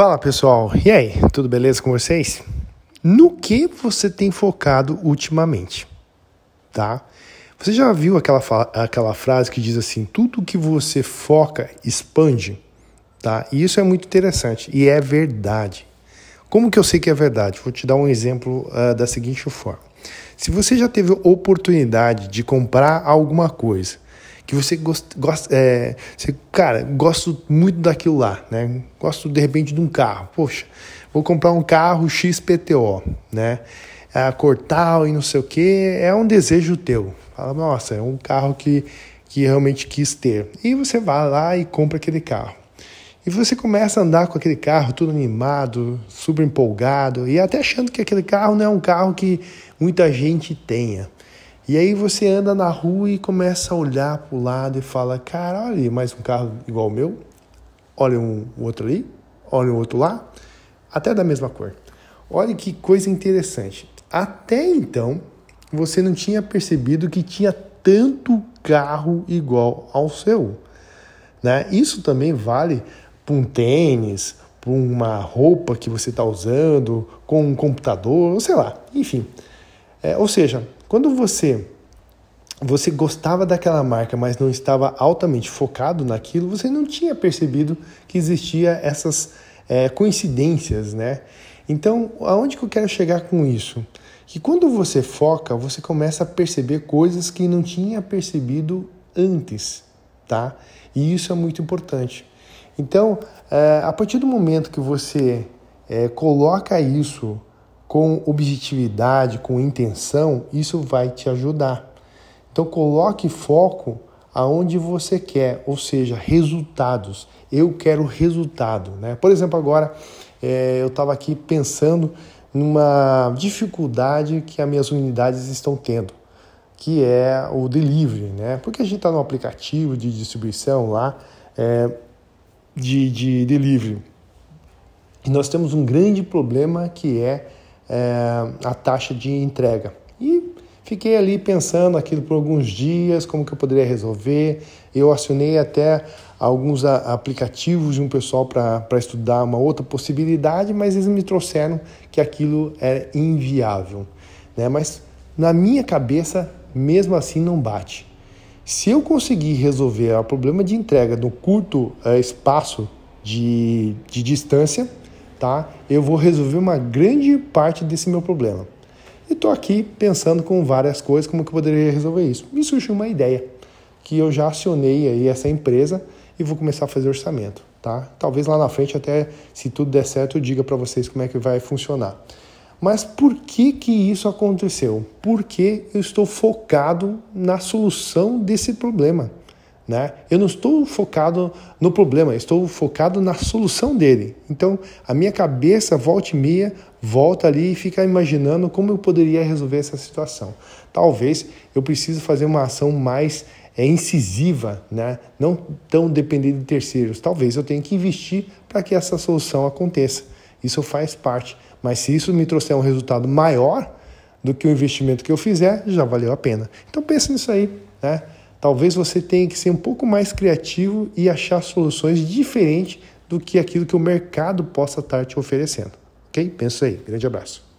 Fala pessoal, e aí, tudo beleza com vocês? No que você tem focado ultimamente? Tá? Você já viu aquela, aquela frase que diz assim: tudo que você foca expande? Tá? E isso é muito interessante e é verdade. Como que eu sei que é verdade? Vou te dar um exemplo uh, da seguinte forma. Se você já teve oportunidade de comprar alguma coisa que você gosta, é, você, cara, gosto muito daquilo lá, né? Gosto de repente de um carro. Poxa, vou comprar um carro XPTO, né? A cor tal e não sei o que, é um desejo teu. Fala, nossa, é um carro que, que realmente quis ter. E você vai lá e compra aquele carro. E você começa a andar com aquele carro todo animado, super empolgado, e até achando que aquele carro não é um carro que muita gente tenha. E aí você anda na rua e começa a olhar para o lado e fala, cara, olha mais um carro igual o meu, olha um outro ali, olha um outro lá, até da mesma cor. Olha que coisa interessante. Até então, você não tinha percebido que tinha tanto carro igual ao seu. Né? Isso também vale para um tênis, para uma roupa que você está usando, com um computador, sei lá, enfim. É, ou seja, quando você você gostava daquela marca, mas não estava altamente focado naquilo, você não tinha percebido que existia essas é, coincidências, né? Então, aonde que eu quero chegar com isso? Que quando você foca, você começa a perceber coisas que não tinha percebido antes, tá? E isso é muito importante. Então, é, a partir do momento que você é, coloca isso com objetividade, com intenção, isso vai te ajudar. Então coloque foco aonde você quer, ou seja, resultados. Eu quero resultado, né? Por exemplo, agora é, eu estava aqui pensando numa dificuldade que as minhas unidades estão tendo, que é o delivery, né? Porque a gente está no aplicativo de distribuição lá é, de, de delivery e nós temos um grande problema que é é, a taxa de entrega. E fiquei ali pensando aquilo por alguns dias, como que eu poderia resolver. Eu acionei até alguns aplicativos de um pessoal para estudar uma outra possibilidade, mas eles me trouxeram que aquilo é inviável. Né? Mas na minha cabeça, mesmo assim, não bate. Se eu conseguir resolver o problema de entrega no curto é, espaço de, de distância, tá? Eu vou resolver uma grande parte desse meu problema. E estou aqui pensando com várias coisas como que eu poderia resolver isso. Me surgiu uma ideia que eu já acionei aí essa empresa e vou começar a fazer orçamento, tá? Talvez lá na frente até se tudo der certo eu diga para vocês como é que vai funcionar. Mas por que que isso aconteceu? Porque eu estou focado na solução desse problema. Né? Eu não estou focado no problema, estou focado na solução dele. Então, a minha cabeça, volta e meia, volta ali e fica imaginando como eu poderia resolver essa situação. Talvez eu precise fazer uma ação mais é, incisiva, né? não tão dependente de terceiros. Talvez eu tenha que investir para que essa solução aconteça. Isso faz parte. Mas se isso me trouxer um resultado maior do que o investimento que eu fizer, já valeu a pena. Então pense nisso aí. Né? Talvez você tenha que ser um pouco mais criativo e achar soluções diferentes do que aquilo que o mercado possa estar te oferecendo. Ok? Pensa aí. Grande abraço.